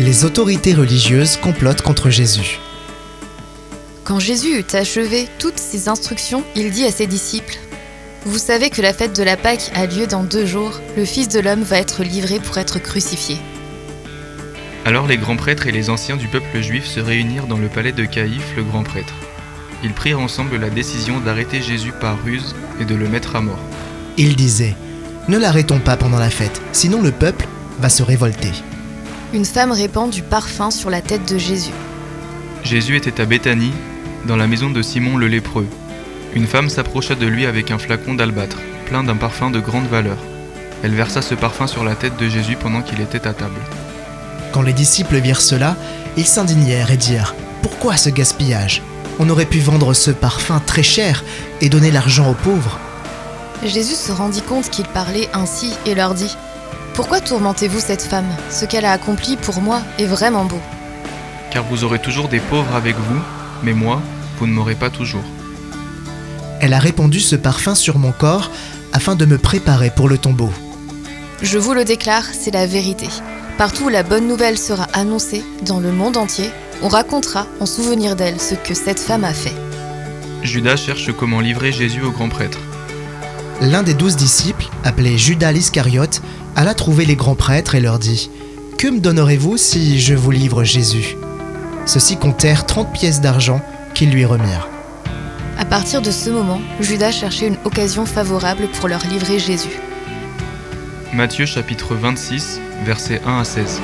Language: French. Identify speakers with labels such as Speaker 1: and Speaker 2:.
Speaker 1: Les autorités religieuses complotent contre Jésus.
Speaker 2: Quand Jésus eut achevé toutes ses instructions, il dit à ses disciples Vous savez que la fête de la Pâque a lieu dans deux jours, le Fils de l'homme va être livré pour être crucifié.
Speaker 3: Alors les grands prêtres et les anciens du peuple juif se réunirent dans le palais de Caïphe, le grand prêtre. Ils prirent ensemble la décision d'arrêter Jésus par ruse et de le mettre à mort.
Speaker 1: Ils disaient Ne l'arrêtons pas pendant la fête, sinon le peuple va se révolter.
Speaker 2: Une femme répand du parfum sur la tête de Jésus.
Speaker 3: Jésus était à Béthanie, dans la maison de Simon le lépreux. Une femme s'approcha de lui avec un flacon d'albâtre, plein d'un parfum de grande valeur. Elle versa ce parfum sur la tête de Jésus pendant qu'il était à table.
Speaker 1: Quand les disciples virent cela, ils s'indignèrent et dirent Pourquoi ce gaspillage? On aurait pu vendre ce parfum très cher et donner l'argent aux pauvres.
Speaker 2: Jésus se rendit compte qu'il parlait ainsi et leur dit Pourquoi tourmentez-vous cette femme? Ce qu'elle a accompli pour moi est vraiment beau.
Speaker 3: Car vous aurez toujours des pauvres avec vous, mais moi, vous ne m'aurez pas toujours.
Speaker 1: Elle a répandu ce parfum sur mon corps afin de me préparer pour le tombeau.
Speaker 2: Je vous le déclare, c'est la vérité. Partout où la bonne nouvelle sera annoncée, dans le monde entier, on racontera en souvenir d'elle ce que cette femme a fait.
Speaker 3: Judas cherche comment livrer Jésus au grand prêtre.
Speaker 1: L'un des douze disciples, appelé Judas l'Iscariote, alla trouver les grands prêtres et leur dit Que me donnerez-vous si je vous livre Jésus? Ceux-ci comptèrent 30 pièces d'argent qu'ils lui remirent.
Speaker 2: À partir de ce moment, Judas cherchait une occasion favorable pour leur livrer Jésus.
Speaker 3: Matthieu chapitre 26, versets 1 à 16.